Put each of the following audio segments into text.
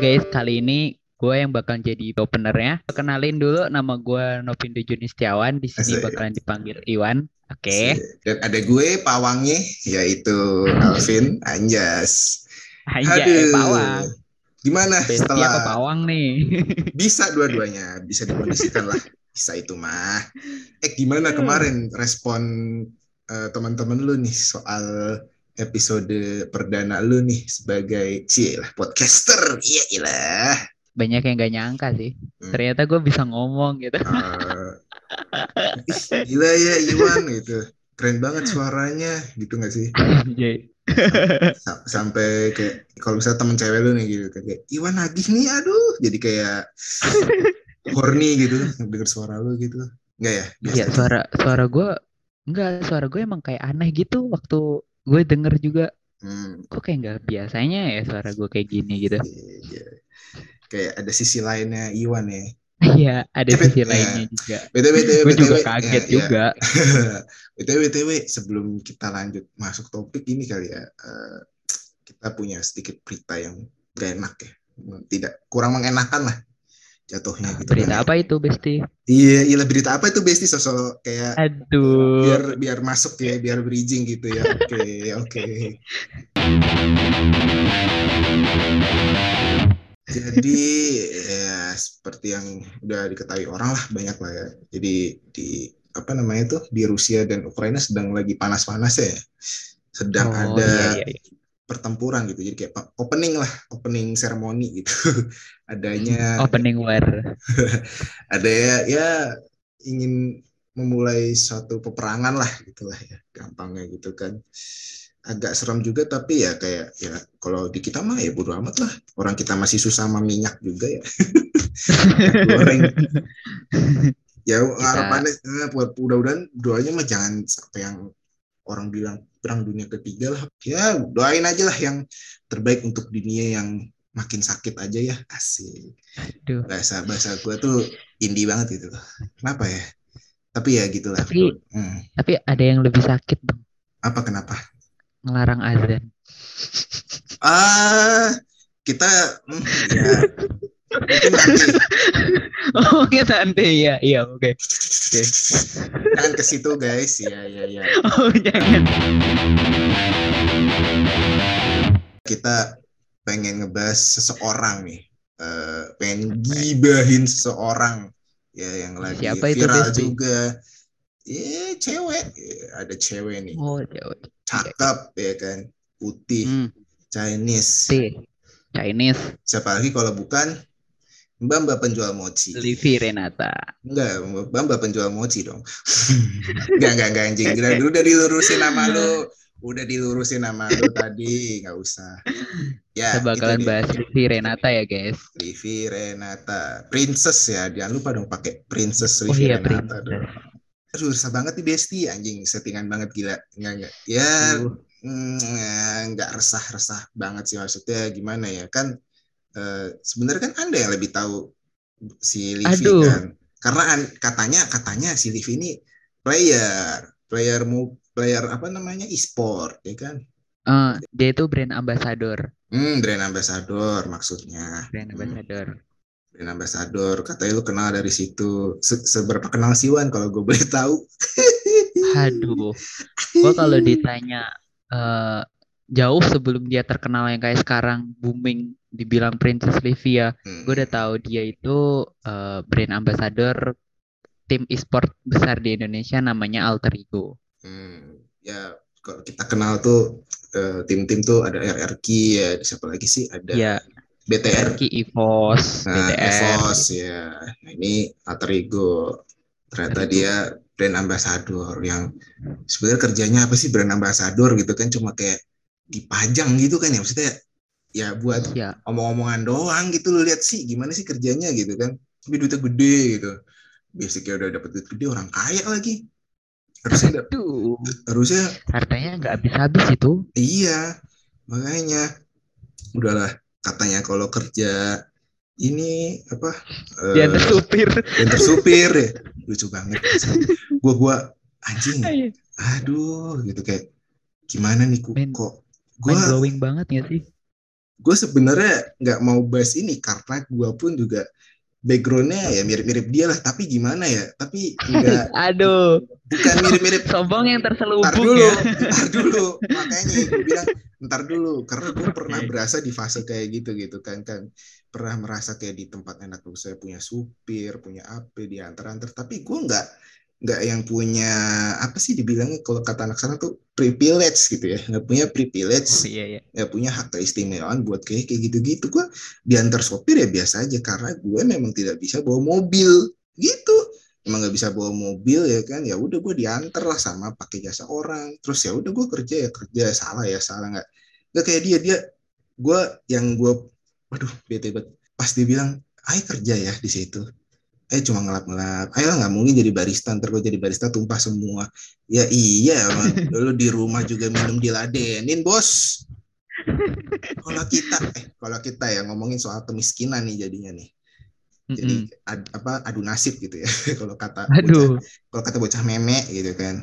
Guys, kali ini gue yang bakal jadi openernya. Kenalin dulu nama gue Novindo Junistiawan. Di sini Asik. bakalan dipanggil Iwan. Oke. Dan ada gue pawangnya yaitu Alvin Anjas. Anjay, Aduh. pawang. Gimana Besti apa setelah pawang nih? bisa dua-duanya bisa dikondisikan lah bisa itu mah. Eh gimana Hmm. kemarin respon eh, teman-teman lu nih soal episode perdana lu nih sebagai lah podcaster. Iya ilah. Banyak yang gak nyangka sih. Hmm. Ternyata gue bisa ngomong gitu. Ih, gila ya Iwan gitu. Keren banget suaranya gitu gak sih? Sa- sampai kayak kalau misalnya temen cewek lu nih gitu kayak Iwan Agih nih aduh jadi kayak horny gitu denger suara lu gitu enggak ya Iya, suara suara gue enggak, suara gue emang kayak aneh gitu waktu gue denger juga. Hmm, Kok kayak nggak biasanya ya suara gue kayak gini gitu. iya, iya. kayak ada sisi lainnya Iwan ya Iya, ada Tapi- sisi ya. lainnya juga. btw btw Gue juga kaget ya, ya. juga. btw btw sebelum kita lanjut masuk topik ini kali ya eh, kita punya sedikit berita yang gak enak ya tidak kurang mengenakan lah jatuhnya gitu Berita kan. apa itu, Besti? iya iya berita apa itu besti sosok kayak Aduh. biar biar masuk ya biar bridging gitu ya oke oke jadi ya seperti yang udah diketahui orang lah banyak lah ya jadi di apa namanya tuh di Rusia dan Ukraina sedang lagi panas-panas ya sedang Oh, ada iya, iya, iya. Pertempuran gitu. Jadi kayak opening lah opening seremoni gitu. Adanya Opening war. ada ya, ya ingin memulai suatu peperangan lah gitulah ya gampangnya gitu kan. Agak serem juga tapi ya kayak ya kalau di kita mah ya bodo amat lah. Orang kita masih susah sama minyak juga ya. Goreng. Ya harapannya eh, buat mudah-mudahan doanya mah jangan sampai yang orang bilang perang dunia ketiga lah ya doain aja lah yang terbaik untuk dunia yang makin sakit aja ya asik Aduh. bahasa bahasa gue tuh indie banget gitu loh. Kenapa ya? Tapi ya gitulah. Tapi- Hmm. Tapi ada yang lebih sakit, Bang. Apa kenapa? Ngelarang azan. Ah, kita hmm, ya Oh, kita nanti ya. Iya, oke. Oke. jangan ke situ guys. Ya ya ya. Oh, jangan. Kita pengen ngebahas seseorang nih. Eh, pengen gibahin seseorang ya yang lagi Siapa itu, viral Besti? juga. Eh, cewek. Ada cewek nih. Oh, jauh. Cakep ya kan. Putih, Hmm, Chinese. T. Chinese, Siapa lagi kalau bukan Mbak Mbak penjual mochi. Livi Renata. Enggak, Mbak Mbak penjual mochi dong. enggak, enggak, enggak anjing. Udah, udah dilurusin nama lu. Udah dilurusin nama lu tadi, enggak usah. Ya, Kita bakalan bahas Livi Renata ya, guys. Livi Renata. Princess ya, jangan lupa dong pakai Princess Oh Livi iya, Renata Princess. dong. Aduh, susah banget nih Besti, anjing. Settingan banget gila. Enggak, enggak. Ya, Aduh. Hmm, nggak resah-resah banget sih maksudnya gimana ya kan eh, sebenarnya kan anda yang lebih tahu si Livi Aduh. kan. Karena an- katanya katanya si Livi ini player. Player mu player apa namanya? E-sport ya kan? Eh, dia itu brand ambassador. hmm brand ambassador maksudnya. Brand Hmm, ambassador. brand ambassador. Katanya lu kenal dari situ. Se- seberapa kenal sih Wan kalau gue boleh tahu? Aduh, gua kalau ditanya eh, jauh sebelum dia terkenal yang kayak sekarang booming dibilang Princess Livia, Hmm. gue udah tahu dia itu eh, brand ambassador tim e-sport besar di Indonesia namanya Alter Ego. Hmm, ya kalau kita kenal tuh eh, tim-tim tuh ada RRQ ya, siapa lagi sih? Ada Ya, BTR, RRQ EVOS, nah, BTR. EVOS ya. Nah, ini alter ego. Ternyata Alter ego. dia brand ambassador yang sebenarnya kerjanya apa sih brand ambassador gitu kan cuma kayak dipajang gitu kan ya maksudnya ya buat Ya, omong-omongan doang gitu lu lihat sih gimana sih kerjanya gitu kan tapi duitnya gede gitu basicnya udah dapet duit gede orang kaya lagi harusnya aduh, harusnya hartanya nggak habis-habis itu. Iya, makanya udahlah katanya kalau kerja ini apa? Dia eh, supir. Enter supir ya. Lucu banget. Gua gua anjing. Aduh, gitu kayak gimana nih kok gua blowing banget ya sih. Gue sebenarnya nggak mau bahas ini karena gue pun juga backgroundnya ya mirip-mirip dia lah. Tapi gimana ya? Tapi enggak aduh. Bukan mirip-mirip. Sombong yang terselubung ntar dulu ya. ntar dulu. Makanya gue bilang ntar dulu. Karena gue pernah berasa di fase kayak gitu gitu kan kan. Pernah merasa kayak di tempat enak tuh saya punya supir punya apa di antar-antar. Tapi gue nggak nggak yang punya apa sih dibilangnya kalau kata anak sana tuh privilege gitu ya. Nggak punya privilege oh, iya, iya. nggak punya hak keistimewaan buat kayak kayak gitu-gitu. Gue diantar sopir ya biasa aja karena gue memang tidak bisa bawa mobil. Gitu. Emang nggak bisa bawa mobil ya kan? Ya udah gue diantar lah sama pakai jasa orang. Terus ya udah gue kerja ya kerja. Salah ya salah nggak? Nggak kayak dia. Dia gue yang gue waduh bete banget. Pas dia bilang ayo kerja ya di situ eh cuma ngelap-ngelap. Ayo nggak mungkin jadi barista ntar gue jadi barista tumpah semua. Ya iya lu di rumah juga minum diladenin bos. Kalau kita eh kalau kita ya ngomongin soal kemiskinan nih jadinya nih. Jadi ad, apa adu nasib gitu ya. Kalau kata Aduh. kalau kata bocah meme gitu kan.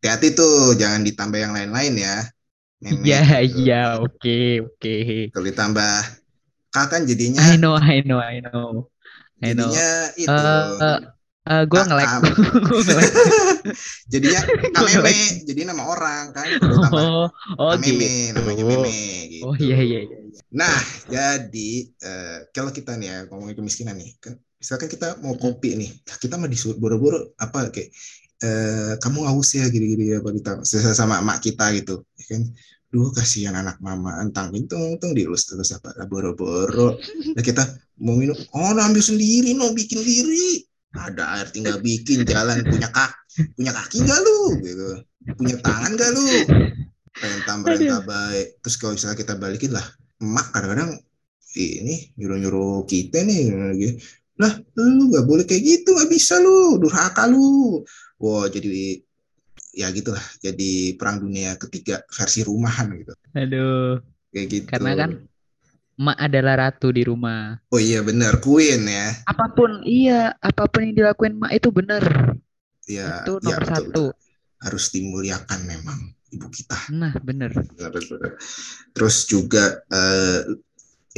Hati-hati tuh jangan ditambah yang lain-lain ya. Meme iya gitu. iya oke okay, oke. Okay. kalau ditambah kan jadinya I know I know I know jadinya itu. Uh, uh, gue ngelek jadinya kameme jadi nama orang kan oh, oh kameme gitu. namanya meme gitu. Oh iya iya, iya. nah jadi uh, kalau kita nih ya ngomongin kemiskinan nih kan misalkan kita mau kopi nih kita mah disuruh boro-boro apa kayak uh, kamu haus ya gini-gini apa kita sama emak kita gitu ya kan duh kasihan anak mama. Entang untung untung diurus terus apa. Boro-boro. Ya kita mau minum. Oh ambil sendiri no bikin diri. Ada air tinggal bikin jalan. Punya kak punya kaki gak lu? Gitu. Punya tangan gak lu? Perintah perintah baik. Terus kalau misalnya kita balikin lah emak kadang-kadang ini nyuruh-nyuruh kita nih. Gitu. lah lu nggak boleh kayak gitu. Nggak bisa lu. Durhaka lu. Wah jadi ya gitulah jadi perang dunia ketiga versi rumahan gitu. Aduh. Kayak gitu. Karena kan emak adalah ratu di rumah. Oh iya benar, queen ya. Apa pun iya, apa pun yang dilakuin emak itu benar. Iya. Itu nomor ya, satu. Harus dimuliakan memang ibu kita. Nah benar. Terus juga uh,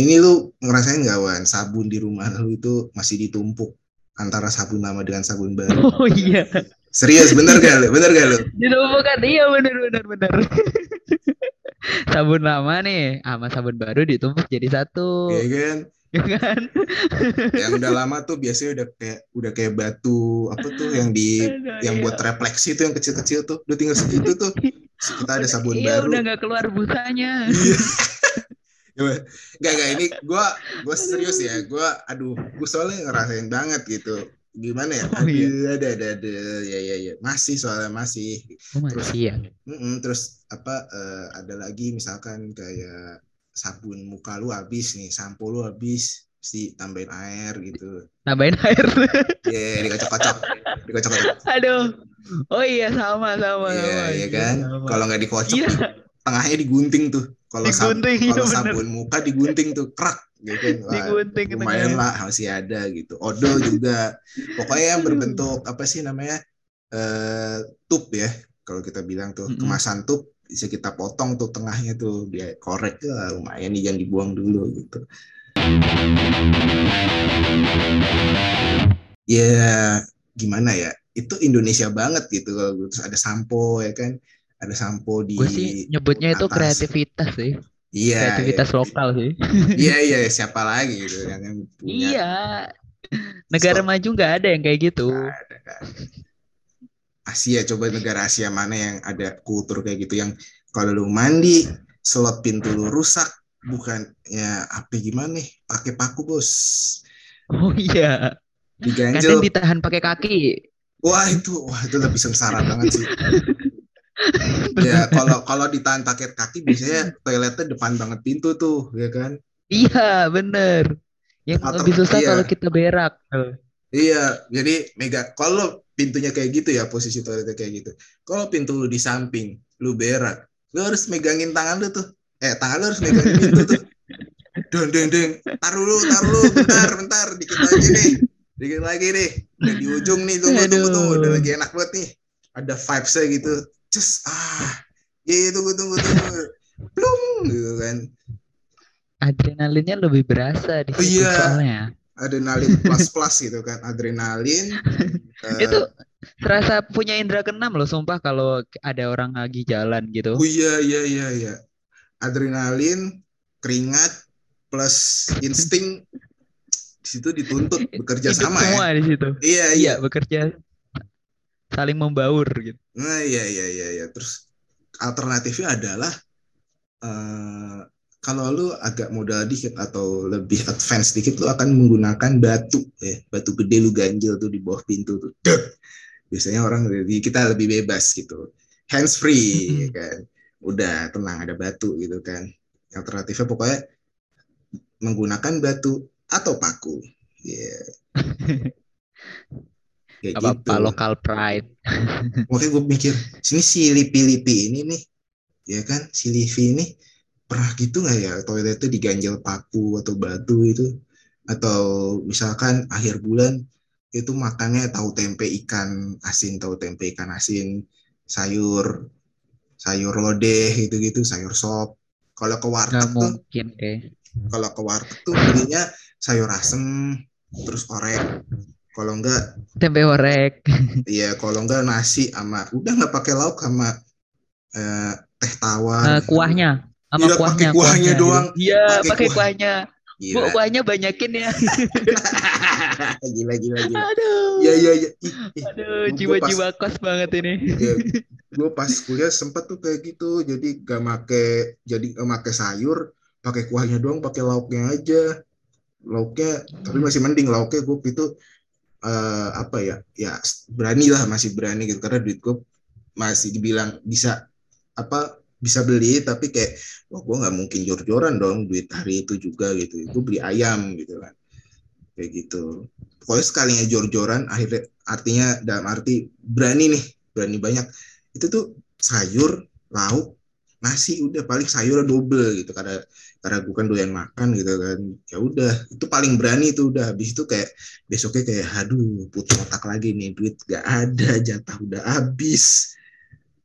ini lu ngerasain gak Wan sabun di rumah lu itu masih ditumpuk antara sabun lama dengan sabun baru. Oh iya. Serius, bener gak lu? Bener gak lu? Ditumpukkan, iya bener, bener, bener. sabun lama nih, sama sabun baru ditumpuk jadi satu. Iya kan? Iya kan? yang udah lama tuh biasanya udah kayak udah kayak batu apa tuh yang di Aduh, yang iya. buat refleksi tuh yang kecil-kecil tuh udah tinggal segitu tuh kita ada sabun iya, baru udah nggak keluar busanya iya. Gak, gak, ini gue gue serius ya gue aduh gue soalnya ngerasain banget gitu gimana ya? Oh, iya. ada, ada, ada, ya, ya, ya, masih soalnya masih. Oh, terus, ya. Mm -mm, terus apa? Uh, ada lagi misalkan kayak sabun muka lu habis nih, sampo lu habis, mesti tambahin air gitu. Tambahin air. Iya, yeah, dikocok-kocok, dikocok-kocok. Aduh. Oh iya sama sama. Iya, yeah, iya kan. Kalau nggak dikocok, yeah. tengahnya digunting tuh. Kalau sab iya, sabun muka digunting tuh, krak gitu. Digunting lumayan lah masih ada gitu. Odol juga. Pokoknya yang berbentuk apa sih namanya uh, tup ya kalau kita bilang tuh mm -hmm. kemasan tup bisa kita potong tuh tengahnya tuh dia korek. Lah lumayan nih jangan dibuang dulu gitu. Ya gimana ya itu Indonesia banget gitu kalau terus ada sampo ya kan ada sampo di gue sih nyebutnya atas. itu kreativitas sih Iya. Kreativitas iya. lokal sih. iya iya siapa lagi gitu yang punya. Iya. Negara Stop. maju nggak ada yang kayak gitu. Gak ada, gak ada. Asia coba negara Asia mana yang ada kultur kayak gitu yang kalau lu mandi slot pintu lu rusak bukan ya apa gimana nih pakai paku bos. Oh iya. Diganjel. Kadang ditahan pakai kaki. Wah itu wah itu lebih sengsara banget sih. ya kalau kalau ditahan pakai kaki biasanya toiletnya depan banget pintu tuh ya kan? Iya bener. Yang Atau, lebih susah iya. kalau kita berak. Iya jadi mega kalau pintunya kayak gitu ya posisi toiletnya kayak gitu. Kalau pintu lu di samping lu berak lu harus megangin tangan lu tuh. Eh tangan lu harus megangin pintu tuh. Deng deng deng taruh lu taruh lu. Bentar bentar. Dikit lagi nih. Dikit lagi nih. Udah di ujung nih tunggu tunggu tunggu. Udah lagi enak banget nih. Ada vibesnya gitu just ah ya, ya tunggu tunggu tunggu belum gitu kan adrenalinnya lebih berasa di Oh, situ iya. soalnya. adrenalin plus plus gitu kan adrenalin eh, Itu serasa punya indera keenam loh, sumpah kalau ada orang lagi jalan gitu. oh iya iya iya iya adrenalin keringat plus insting di situ dituntut bekerja Hidup sama ya semua di situ. iya iya Iya, bekerja saling membaur gitu. nah iya iya iya iya. Terus alternatifnya adalah eh kalau lu agak modal dikit atau lebih advance dikit lu akan menggunakan batu ya. Batu gede lu ganjil tuh di bawah pintu tuh. Dek! biasanya orang lebih kita lebih bebas gitu. Hands free ya kan. Udah tenang ada batu gitu kan. Alternatifnya pokoknya menggunakan batu atau paku ya kayak Apa gitu. apa lokal pride. makanya gue mikir sini si Lipi-Lipi ini nih ya kan? Si Livi ini pernah gitu nggak ya? Toiletnya diganjel paku atau batu itu atau misalkan akhir bulan itu makannya tahu tempe ikan asin tahu tempe ikan asin sayur sayur lodeh gitu-gitu sayur sop. Kalau ke warteg tuh mungkin kayak. kalau ke warteg tuh belinya sayur asem terus orek kalau enggak Tempe orek. Iya, kalau enggak nasi sama udah nggak pakai lauk sama eh, teh Eh, tawar. kuahnya sama Iya, kuahnya, pakai kuahnya doang. Iya, Pakai pakai kuah. kuahnya. Bu, Gila. kuahnya banyakin ya. gila gila gila. Aduh. Iya iya iya. Ih, ih. Aduh, jiwa-jiwa kos banget ini. Iya. Gue pas kuliah sempet tuh kayak gitu. Jadi gak make jadi gak make sayur, pakai kuahnya doang, pakai lauknya aja. Lauknya tapi masih mending lauknya gue itu eh, apa ya? Ya berani lah masih berani gitu. Karena duit gue masih dibilang bisa apa bisa beli tapi kayak wah gue nggak mungkin jor-joran dong duit hari itu juga gitu. Gue beli ayam gitu kan. Kayak gitu. Pokoknya sekalinya jor-joran akhirnya artinya dalam arti berani nih berani banyak. Itu tuh sayur lauk nasi udah paling sayurnya double gitu karena karena gue kan doyan makan gitu kan. Ya udah itu paling berani itu udah. Habis itu kayak besoknya kayak aduh putar otak lagi nih duit gak ada jatah udah habis.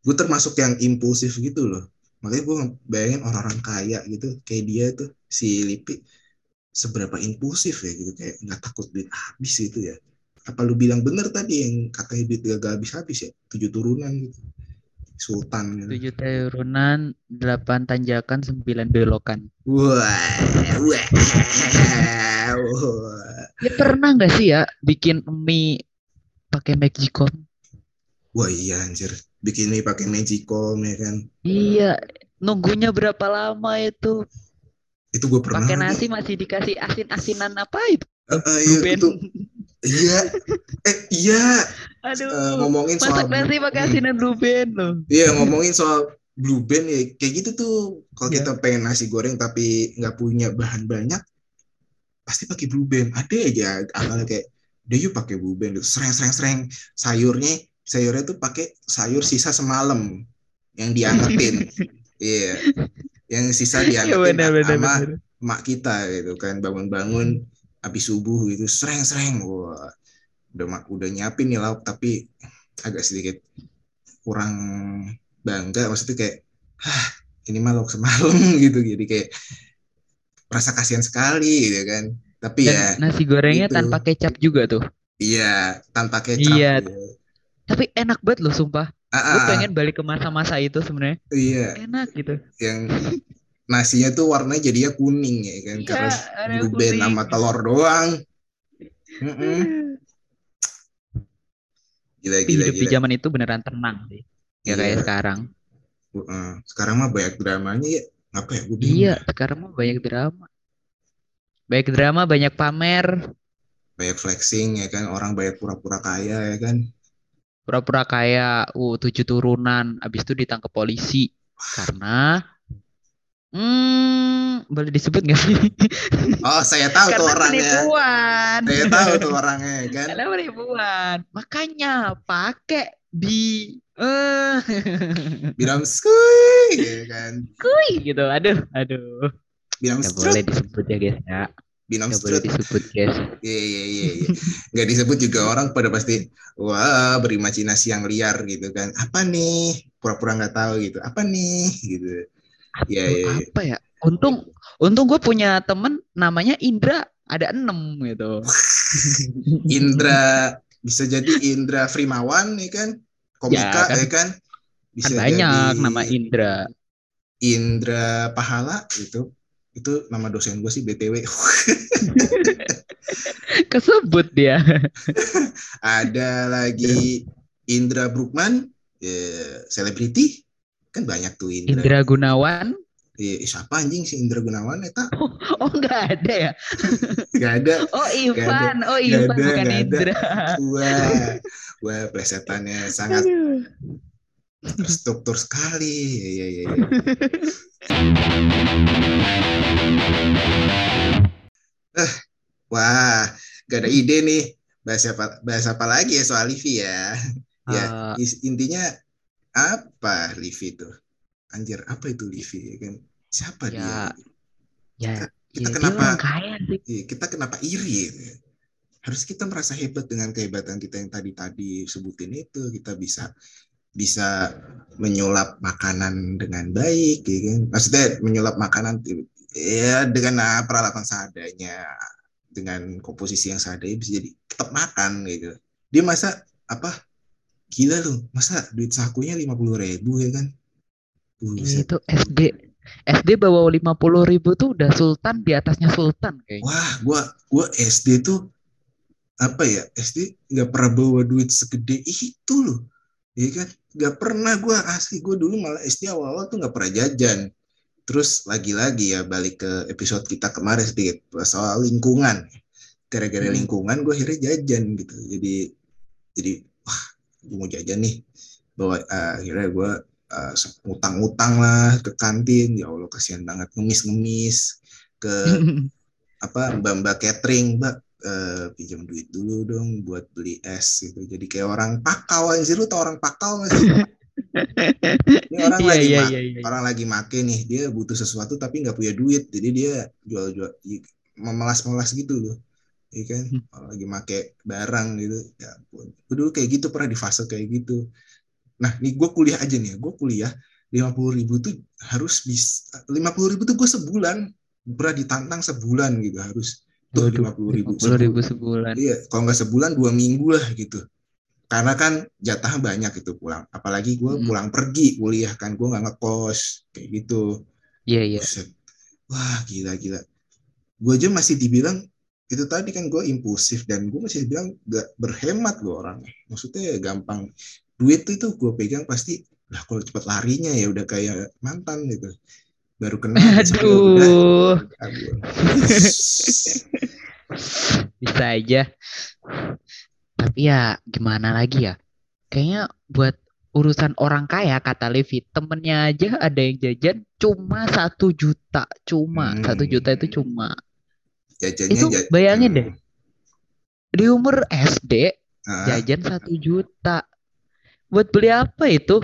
Gue termasuk yang impulsif gitu loh. Makanya gue bayangin orang-orang kaya gitu kayak dia tuh si Lipi seberapa impulsif ya gitu kayak nggak takut duit habis gitu ya. Apa lu bilang bener tadi yang katanya duit gak habis-habis ya? Tujuh turunan gitu sultan gitu. Tujuh turunan, delapan tanjakan, sembilan belokan. wah wah Ya pernah nggak sih ya bikin mie pakai magicom? wah iya anjir bikin mie pakai magicom ya kan Iya, nunggunya berapa lama itu? itu gue pernah Pakai nasi masih dikasih asin-asinan apa itu? Eh, eh, iya, Ruben. itu iya. Eh iya. Aduh, Eh, ngomongin soal masak nasi pakai Hmm. asinan Ruben loh. Iya ngomongin soal blue band ya kayak gitu tuh. Kalau Iya. kita pengen nasi goreng tapi nggak punya bahan banyak pasti pakai blue band. Ada aja awalnya kayak deh yuk pakai blue band. Sereng sereng sereng sayurnya sayurnya tuh pakai sayur sisa semalam yang diangetin. Iya. Yang sisa diangetin benar benar sama benar. mak kita gitu kan bangun-bangun habis subuh gitu sereng-sereng wah udah udah nyiapin nih lauk tapi agak sedikit kurang bangga maksudnya kayak hah ini mah lauk semalam gitu jadi kayak rasa kasihan sekali gitu kan tapi ya Dan nasi gorengnya gitu. tanpa kecap juga tuh. iya tanpa kecap Iya. gitu. Tapi enak banget loh sumpah. Ah, Gue ah, pengen balik ke masa-masa itu sebenarnya. iya Enak gitu. yang nasinya tuh warnanya jadinya kuning ya kan Iya, karena kuning. sama telur doang Mm-mm. gila Tapi gila hidup di gila zaman itu beneran tenang sih. Gak kayak Iya. sekarang. Heeh. sekarang mah banyak dramanya ya apa ya gue Iya, sekarang mah banyak drama. Banyak drama, banyak pamer, banyak flexing ya kan orang banyak pura-pura kaya ya kan pura-pura kaya, uh tujuh turunan, abis itu ditangkap polisi karena hmm boleh disebut nggak sih? oh saya tahu tuh Karena orangnya penipuan. saya tahu tuh orangnya ya kan Karena penipuan. Makanya pakai bi eh bilang skuy ya kan kui gitu. Aduh, aduh. bilang Nggak boleh disebut ya guys ya. bilang Nggak boleh disebut guys. iya iya iya iya. nggak disebut juga orang pada pasti wah berimajinasi yang liar gitu kan apa nih pura-pura nggak tahu gitu apa nih gitu Iya, iya, iya. apa ya? untung untung gue punya temen namanya Indra ada enam gitu. Indra bisa jadi Indra Frimawan ya kan? Komika ya kan, ya kan? bisa kan banyak jadi nama Indra. Indra Pahala gitu. Itu nama dosen gue sih BTW kesebut dia. Ada lagi Indra Brookman selebriti kan banyak tuh Indra Indra Gunawan Eh, siapa anjing si Indra Gunawan eta? Oh, oh nggak ada ya? Gak ada. Oh Ivan, oh Ivan ada, bukan Indra. Wah, wah plesetannya sangat struktur sekali. Ya, ya, ya. eh, wah, gak ada ide nih. Bahas apa, bahas apa lagi ya soal Livi ya? Ya, uh, intinya apa Livi tuh? anjir apa itu Livi ya kan siapa ya, dia ya kita, kita ya, kenapa kaya sih. Iya, kita kenapa iri ya? harus kita merasa hebat dengan kehebatan kita yang tadi tadi sebutin itu kita bisa bisa menyulap makanan dengan baik ya kan maksudnya menyulap makanan ya dengan nah, peralatan seadanya dengan komposisi yang seadanya bisa jadi tetap makan gitu dia masa apa gila lu masa duit sakunya lima puluh ribu ya kan Buset. Itu SD SD bawa lima puluh ribu tuh udah sultan di atasnya sultan kayaknya. Wah, gua gua SD tuh apa ya SD nggak pernah bawa duit segede itu loh, ya kan? Nggak pernah gua asli gua dulu malah SD awal-awal tuh nggak pernah jajan. Terus lagi-lagi ya balik ke episode kita kemarin sedikit soal lingkungan. Gara-gara hmm. lingkungan gue akhirnya jajan gitu. Jadi jadi wah gue mau jajan nih. Bawa uh, akhirnya gue uh, utang-utang lah ke kantin. Ya Allah kasihan banget. Ngemis-ngemis ke apa mbak-mbak catering. Mbak uh, pinjam duit dulu dong buat beli es gitu. Jadi kayak orang pakau aja lu tau orang pakau sih ini orang yeah, lagi yeah, yeah, yeah. orang lagi make nih. Dia butuh sesuatu tapi nggak punya duit. Jadi dia jual-jual memelas-melas gitu loh Iya kan hmm. orang lagi make barang gitu ya ampun dulu kayak gitu pernah di fase kayak gitu Nah, nih gue kuliah aja nih, gue kuliah lima puluh ribu tuh harus bisa lima puluh ribu tuh gue sebulan pernah ditantang sebulan gitu harus tuh lima puluh ribu, sebulan. ribu sebulan. Iya, kalau nggak sebulan dua minggu lah gitu. Karena kan jatah banyak itu pulang. Apalagi gue hmm. pulang pergi kuliah kan, gue nggak ngekos kayak gitu. Iya iya. Wah gila gila. Gue aja masih dibilang itu tadi kan gue impulsif dan gue masih bilang gak berhemat gue orangnya. Maksudnya gampang. Duit itu gue pegang pasti lah kalau cepat larinya ya udah kayak mantan gitu. Baru kenal aduh. Bisa aja. Tapi ya gimana lagi ya? Kayaknya buat urusan orang kaya kata Levi temennya aja ada yang jajan cuma satu juta. Cuma. Satu hmm. juta itu cuma Jajannya itu bayangin hmm. deh di umur SD jajan satu juta buat beli apa itu?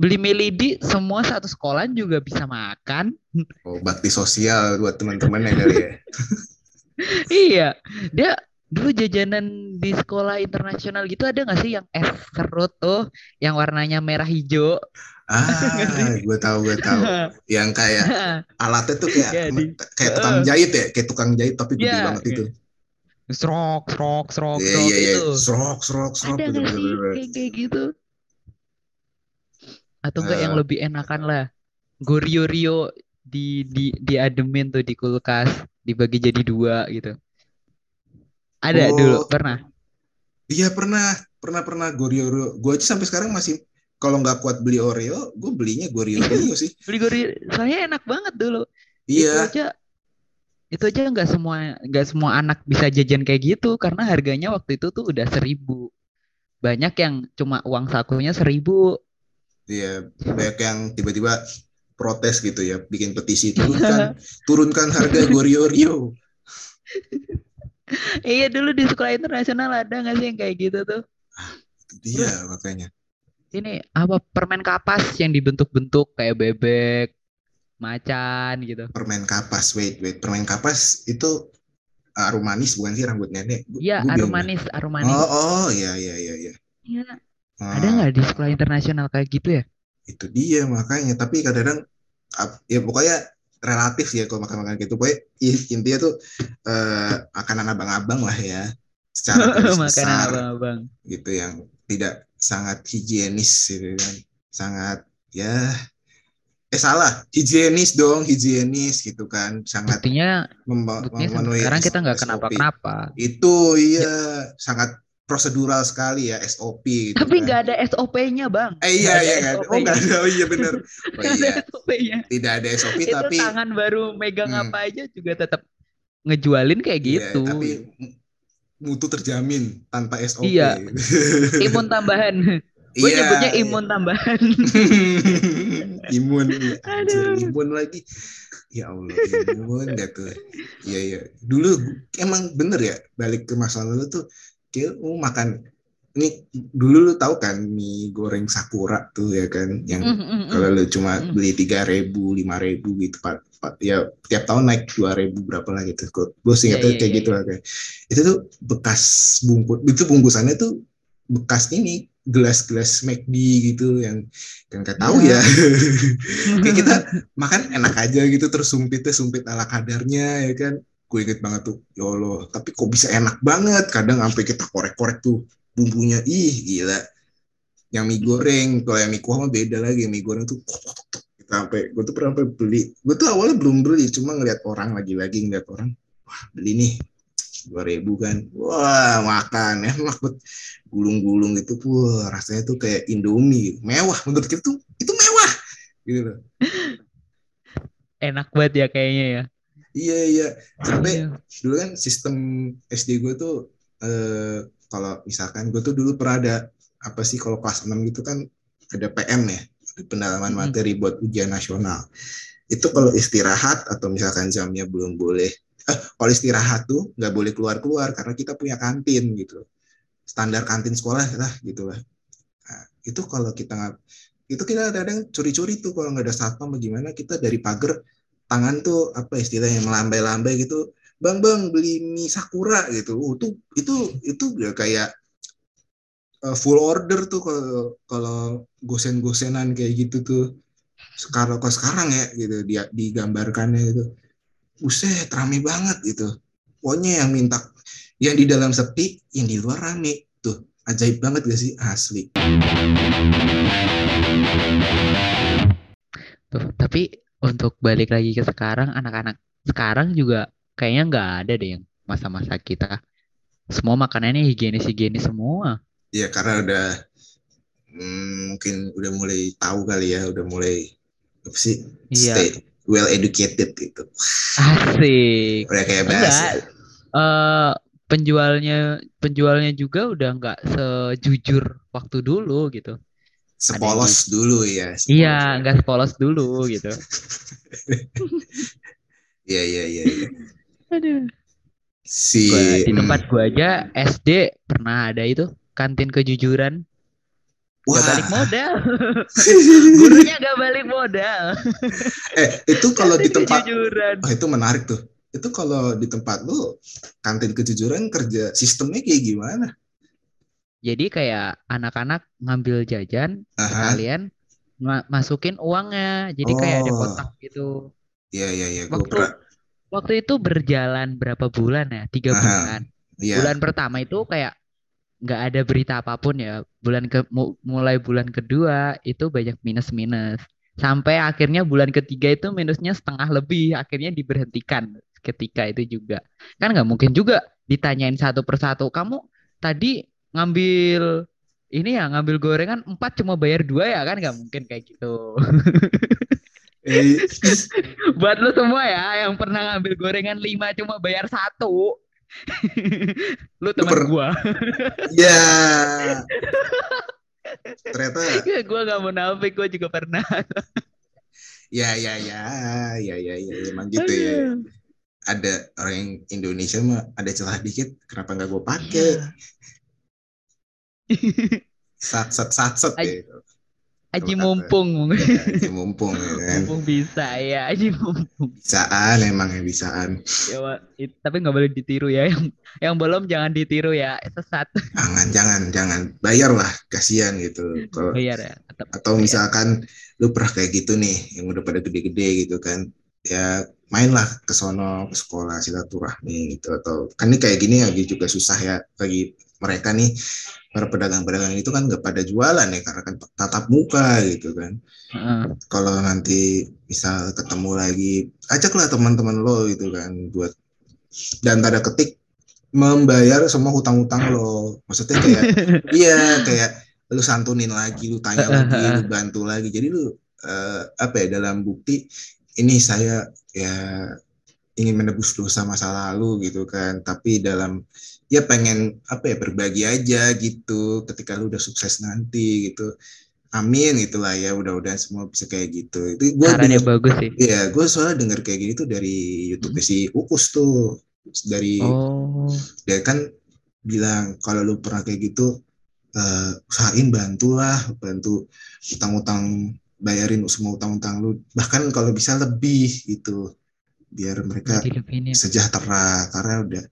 Beli Melidi semua satu sekolah juga bisa makan. Oh, bakti sosial buat teman-teman ya kali ya. iya, dia dulu jajanan di sekolah internasional gitu ada nggak sih yang es serut tuh yang warnanya merah hijau? Ah, gue tahu, gue tahu. Yang kayak alatnya tuh kayak ya, di, kayak tukang jahit ya, kayak tukang jahit tapi gede ya, banget itu. Serok, serok, serok, yeah, serok yeah, yeah. itu. Serok, serok, serok. Ada nggak sih kayak, kayak gitu? atau enggak uh, yang eh. lebih enakan lah Gorio Rio di di di ademin tuh di kulkas dibagi jadi dua gitu ada oh, dulu pernah iya pernah pernah pernah Gorio Rio gue aja sampai sekarang masih kalau nggak kuat beli Oreo gue belinya Gorio Rio sih beli Gorio saya enak banget dulu iya itu aja itu aja nggak semua nggak semua anak bisa jajan kayak gitu karena harganya waktu itu tuh udah seribu banyak yang cuma uang sakunya seribu Iya, banyak yang tiba-tiba protes gitu ya, bikin petisi turunkan turunkan harga Gorio Rio. iya dulu di sekolah internasional ada nggak sih yang kayak gitu tuh? Ah, itu dia Terus, makanya. Ini apa permen kapas yang dibentuk-bentuk kayak bebek, macan gitu. Permen kapas, wait wait, permen kapas itu arum manis bukan sih rambut nenek? Iya, arum manis, arum manis. Oh, oh, iya iya iya iya. Iya, Hmm. Ada nggak di sekolah internasional kayak gitu ya? Itu dia makanya. Tapi kadang-kadang ya pokoknya relatif ya kalau makan makan gitu pokoknya i- intinya tuh eh, makanan abang-abang lah ya secara Makanan abang-abang. gitu yang tidak sangat higienis gitu kan sangat ya eh salah higienis dong higienis gitu kan sangat Buktinya, mem- buktinya memenuhi sekarang kita nggak kenapa-kenapa. itu iya sangat prosedural sekali ya SOP gitu Tapi kan. nggak ada SOP-nya, Bang. eh iya iya ada kan oh nggak ada oh iya bener oh iya SOP-nya. tidak ada SOP Itu tapi tangan baru megang Hmm. apa aja juga tetap ngejualin kayak iya, gitu. tapi mutu terjamin tanpa SOP Iya. Imun tambahan. Gue Iya, nyebutnya iya. imun tambahan. imun iya, anjir, imun lagi ya Allah imun dah tuh iya iya dulu emang bener ya balik ke masa lalu tuh kayak oh, makan ini dulu lu tahu kan mie goreng sakura tuh ya kan yang Mm, mm, mm. kalau lu cuma Mm. beli tiga ribu lima ribu gitu pak. Pak- ya tiap tahun naik dua ribu berapa lah gitu. Gue Iya, ingatnya iya, kayak iya, gitu lah kayak. Itu tuh bekas bungkus itu bungkusannya tuh bekas ini gelas-gelas McD gitu yang yang nggak tahu Iya. ya. Kayak kita makan enak aja gitu terus sumpitnya sumpit ala kadarnya ya kan. Gue inget banget tuh ya Allah tapi kok bisa enak banget. Kadang sampai kita korek-korek tuh bumbunya ih gila. Yang mie goreng kalau yang mie kuah mah beda lagi. Mie goreng tuh sampai gue tuh pernah beli. Gue tuh awalnya belum beli cuma ngeliat orang lagi-lagi ngeliat orang wah beli nih dua ribu kan. Wah makan enak banget gulung-gulung itu wah rasanya tuh kayak Indomie gitu. mewah menurut kita tuh itu mewah gitu. Loh Enak banget ya kayaknya ya. iya iya. Sampai Iya. dulu kan sistem SD gue tuh eh, kalau misalkan gue tuh dulu pernah ada apa sih kalau kelas 6 gitu kan ada PM ya ada pendalaman Mm-mm. materi buat ujian nasional. Itu kalau istirahat atau misalkan jamnya belum boleh eh, kalau istirahat tuh nggak boleh keluar keluar karena kita punya kantin gitu. Standar kantin sekolah lah gitu lah. Nah, itu kalau kita nggak itu kita kadang curi-curi tuh kalau nggak ada satpam bagaimana kita dari pagar tangan tuh apa istilahnya melambai-lambai gitu bang bang beli mie sakura gitu. Uh, tuh itu itu udah kayak uh, full order tuh kalau kalau gosen-gosenan kayak gitu tuh. Sekarang kalau sekarang ya gitu dia digambarkannya itu. Buset rame banget gitu. Pokoknya yang minta yang di dalam sepi yang di luar rame. Tuh ajaib banget gak sih? Asli. Tuh, tapi untuk balik lagi ke sekarang, anak-anak sekarang juga kayaknya nggak ada deh yang masa-masa kita. Semua makanannya higienis-higienis semua. ya karena udah hmm, mungkin udah mulai tahu kali ya udah mulai apa sih Iya. stay well educated gitu Asik. udah kayak bahasa eh penjualnya penjualnya juga udah nggak sejujur waktu dulu gitu. sepolos dulu ya sepolos Iya, ya. nggak sepolos dulu gitu. iya iya iya iya. Aduh. si Gua, di tempat gua aja SD pernah ada itu kantin kejujuran. Gak wah balik modal. Gurunya gak balik modal. eh itu kalau di tempat kejujuran. oh, itu menarik tuh itu kalau di tempat lu kantin kejujuran kerja sistemnya kayak gimana Jadi kayak anak-anak ngambil jajan, Aha. kalian ma- masukin uangnya. Jadi kayak ada Oh. kotak gitu. iya iya iya gue Waktu pernah waktu itu berjalan berapa bulan ya? Tiga Aha. bulan. iya Bulan pertama itu kayak nggak ada berita apa pun ya. Bulan ke mu- mulai bulan kedua itu banyak minus-minus. Sampai akhirnya bulan ketiga itu minusnya setengah lebih. Akhirnya diberhentikan ketika itu juga. Kan nggak mungkin juga ditanyain satu persatu. Kamu tadi ngambil ini ya ngambil gorengan empat cuma bayar dua ya kan nggak mungkin kayak gitu. Eh, Buat lu semua ya yang pernah ngambil gorengan lima cuma bayar satu. lu teman per- gua. ya ternyata gua nggak munafik, gua juga pernah. ya ya ya ya ya ya emang gitu ya ada orang yang Indonesia mah ada celah dikit kenapa nggak gue pakai Iya. sat sat sat sat gitu Aji mumpung, ya, mumpung ya kan. Mumpung bisa ya, aji mumpung. bisaan emang ya bisaan. Ya, tapi nggak boleh ditiru ya. Yang yang belum jangan ditiru ya, sesat. jangan jangan jangan. Bayar lah kasihan gitu. Kalau Bayar ya, tetap atau bayar. misalkan lu pernah kayak gitu nih yang udah pada gede-gede gitu kan ya mainlah ke sono ke sekolah silaturahmi gitu atau kan ini kayak gini lagi juga susah ya. Bagi mereka nih para pedagang-pedagang itu kan nggak pada jualan ya karena kan tatap muka gitu kan. Heeh. kalau nanti misal ketemu lagi ajaklah teman-teman lo gitu kan buat dan tanda ketik membayar semua hutang-hutang lo. Maksudnya kayak iya kayak lu santunin lagi lu tanya lagi lu bantu lagi. Jadi lu eh, apa ya dalam bukti ini saya ya ingin menebus dosa masa lalu gitu kan. Tapi dalam ya pengen apa ya berbagi aja gitu ketika lu udah sukses nanti gitu. Amin itulah ya udah-udah semua bisa kayak gitu. Itu gue Caranya bagus sih. Iya, gue soalnya denger kayak gini tuh dari YouTube si Uus tuh. Dari Oh, dia kan bilang kalau lu pernah kayak gitu eh, usahain bantulah bantu utang-utang bayarin semua utang-utang lu. Bahkan kalau bisa lebih gitu biar mereka sejahtera. Karena udah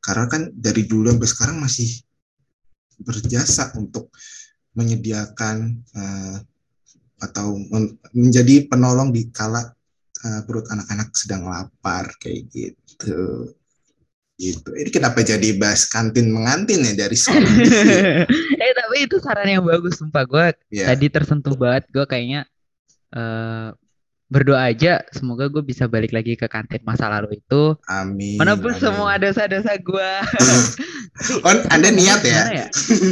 karena kan dari dulu sampai sekarang masih berjasa untuk menyediakan eh, atau men- menjadi penolong di kala eh, perut anak-anak sedang lapar kayak gitu. Gitu. Ini kenapa jadi bahas kantin mengantin ya dari sekolah eh tapi itu saran yang bagus sumpah. Gue ya tadi tersentuh banget. Gue kayaknya eh berdoa aja semoga gue bisa balik lagi ke kantin masa lalu itu amin menebus amin. semua dosa-dosa gue oh anda niat ya ya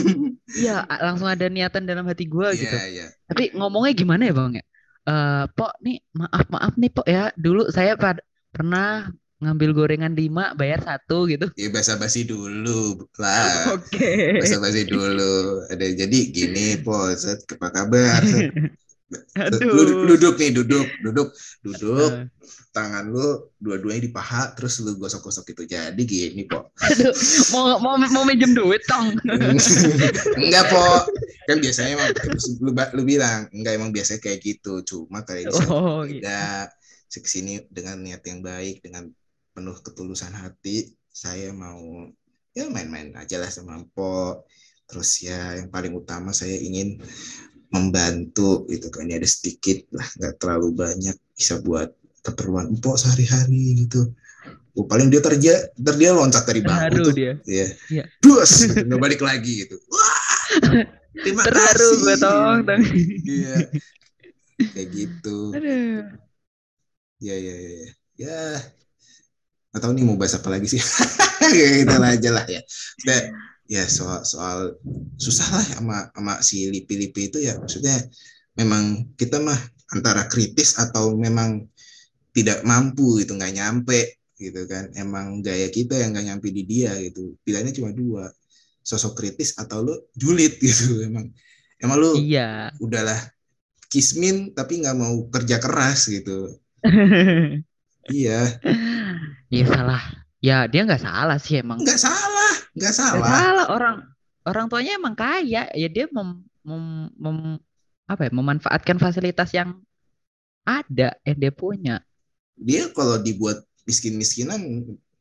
iya a- langsung ada niatan dalam hati gue gitu Iya, iya. tapi ngomongnya gimana ya bang ya Eh pok nih maaf maaf nih pok ya dulu saya pad- pernah ngambil gorengan lima bayar satu gitu Ya basa-basi dulu lah. oke Basa-basi dulu. Ada jadi gini, Po, Set, apa kabar? Set, aduh Lu duduk nih, duduk, duduk, duduk. Eh, Tangan lu dua-duanya di paha, terus lu gosok-gosok itu. Jadi gini, Po. aduh mau mau mau minjem duit tong enggak, Po. Kan biasanya emang lu, lu bilang, enggak emang biasanya kayak gitu. Cuma kali ini oh gitu. beda. Ke sini dengan niat yang baik, dengan penuh ketulusan hati, saya mau ya main-main aja lah sama Empo. Terus ya yang paling utama saya ingin membantu gitu kan. Ini ada sedikit lah, nggak terlalu banyak bisa buat keperluan Empo sehari-hari gitu. Oh, paling dia terja, ntar dia loncat dari bangku tuh. dia Ya. Iya. Dus, nggak balik lagi gitu. Wah, terima terharu kasih. gue tong tong Iya. Kayak gitu. aduh Ya, ya, ya, ya. Ya, nggak tahu nih mau bahas apa lagi sih. Kayak gitu lah aja lah ya. Ya soal soal susah lah sama sama si lipi-lipi itu ya. Maksudnya memang kita mah antara kritis atau memang tidak mampu gitu, nggak nyampe gitu kan. Emang gaya kita yang nggak nyampe di dia gitu. Pilihannya cuma dua, sosok kritis atau lu julid gitu. Emang emang lu iya udahlah kismin tapi nggak mau kerja keras gitu. Iya, Iya salah. Ya dia nggak salah sih emang. nggak salah, nggak Nggak salah. salah orang orang tuanya emang kaya. Ya dia mem, mem- mem- apa ya memanfaatkan fasilitas yang ada yang dia punya. Dia kalau dibuat miskin-miskinan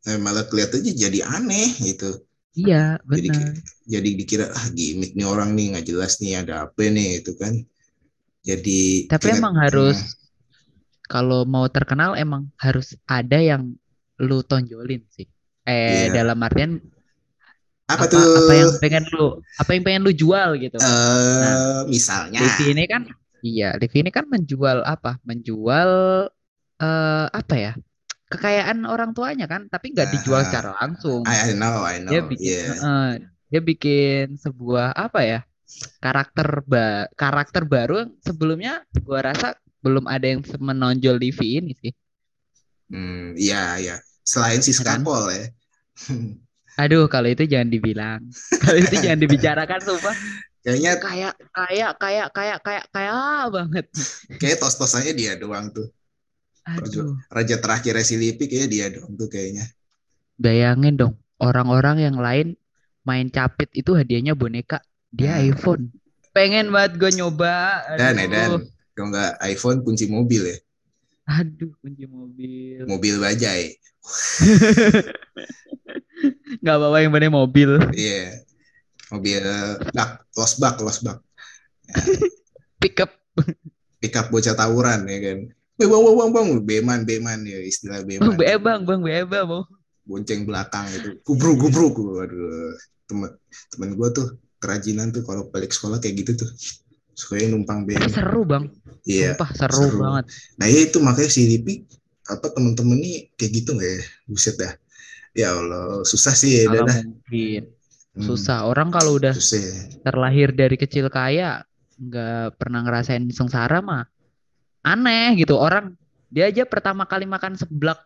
eh, malah kelihatannya jadi aneh gitu. Iya Jadi benar. jadi dikira ah gimmick nih orang nih nggak jelas nih ada apa nih itu kan. Jadi Tapi kayak- emang harus Hmm, kalau mau terkenal emang harus ada yang lu tonjolin sih. Eh Iya. dalam artian apa, apa tuh? apa yang pengen lu apa yang pengen lu jual gitu. eh misalnya Livi ini kan iya, Livi ini kan menjual apa? Menjual eh apa ya? Kekayaan orang tuanya kan, tapi nggak dijual Ah, secara langsung. I, I know, I know. Dia bikin yeah. eh, dia bikin sebuah apa ya? Karakter ba karakter baru yang sebelumnya gua rasa belum ada yang menonjol Livi ini sih. Hmm, iya, iya. Selain si Ya kan? Skapol ya. Aduh, kalau itu jangan dibilang. Kalau itu jangan dibicarakan sumpah. Kayaknya Kayak kayak kayak kayak kayak kayak banget. kayak tos-tosannya dia doang tuh. Aduh. Raja terakhir si Lipi kayaknya dia doang tuh kayaknya. Bayangin dong, orang-orang yang lain main capit itu hadiahnya boneka, dia Hmm. iPhone. Pengen banget gue nyoba. Dan, Aduh, dan kalau nggak iPhone kunci mobil ya, aduh kunci mobil. mobil bajai. Nggak bawa yang bener mobil. Iya, mobil bak, los bak, los bak. Pickup. Pickup bocah tawuran ya kan. bang bang bang bang beman beman ya istilah beman Bang, be bang, bang, be bang, mau. bonceng belakang itu gubruk gubruk waduh temen temen gue tuh kerajinan tuh kalau balik sekolah kayak gitu tuh sukanya numpang Tapi BM seru bang, iya sumpah seru, seru. banget. nah ya itu makanya si Lipi apa temen-temen nih kayak gitu nggak ya buset dah ya Allah susah sih ya dah mungkin Hmm, susah. Orang kalau udah susah ya. terlahir dari kecil kaya, nggak pernah ngerasain sengsara mah aneh gitu. Orang dia aja pertama kali makan seblak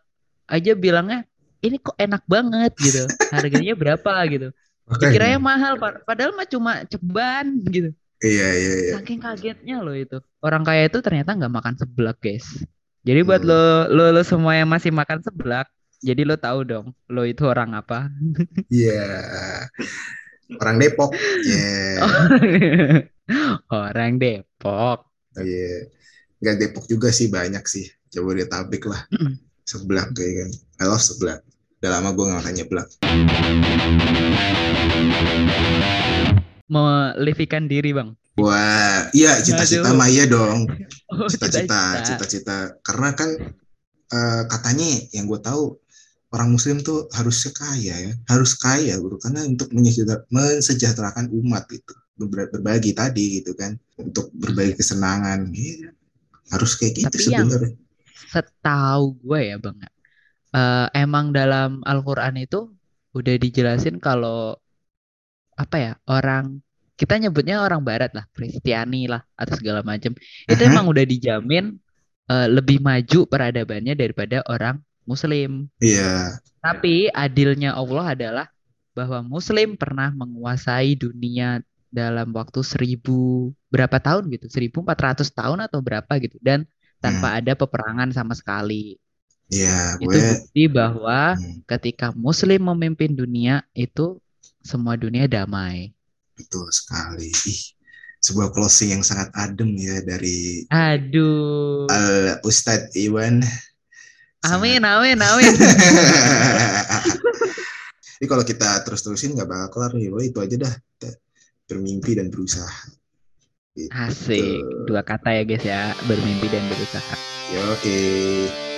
aja bilangnya ini kok enak banget gitu. Harganya berapa gitu. Dikiranya mahal, pa- padahal mah cuma ceban gitu. iya iya iya Saking kagetnya loh itu. Orang kaya itu ternyata nggak makan seblak, guys. Jadi buat Hmm. lo, lo lo semua yang masih makan seblak, jadi lo tahu dong, lo itu orang apa. Iya. Orang Depok. Iya. Orang Depok. Iya. Enggak Depok juga sih banyak sih. Jabodetabek lah. Seblak kayak kan. I love seblak. Udah lama gue gak makan nyeblak. Melivikan diri, Bang. Wah, iya cita-cita mah iya dong. Oh, Cita-cita, cita-cita. Karena kan eh, katanya yang gue tahu orang Muslim tuh harusnya kaya ya, harus kaya bro. Karena untuk mensejahterakan umat itu Ber- berbagi tadi gitu kan, untuk berbagi kesenangan. Iya. Harus kayak gitu Tapi yang- sebenarnya. Setahu gue ya, Bang. ya, eh, emang dalam Al-Qur'an itu udah dijelasin kalau apa ya, orang kita nyebutnya orang barat lah, Kristiani lah atau segala macam. Itu Aha. emang udah dijamin eh, lebih maju peradabannya daripada orang Muslim. Iya, Tapi adilnya Allah adalah bahwa Muslim pernah menguasai dunia dalam waktu seribu berapa tahun gitu, 1400 tahun atau berapa gitu, dan tanpa ada peperangan sama sekali. iya, Itu gue. bukti bahwa Hmm, ketika Muslim memimpin dunia itu semua dunia damai. Betul sekali. Ih, sebuah closing yang sangat adem ya dari Aduh, Al Ustadz Iwan. amin, amin, amin. Ini kalau kita terus-terusin nggak bakal kelar nih. Itu aja dah. Kita bermimpi dan berusaha. Gitu. Asik, dua kata ya guys ya, bermimpi dan berusaha. Ya, oke.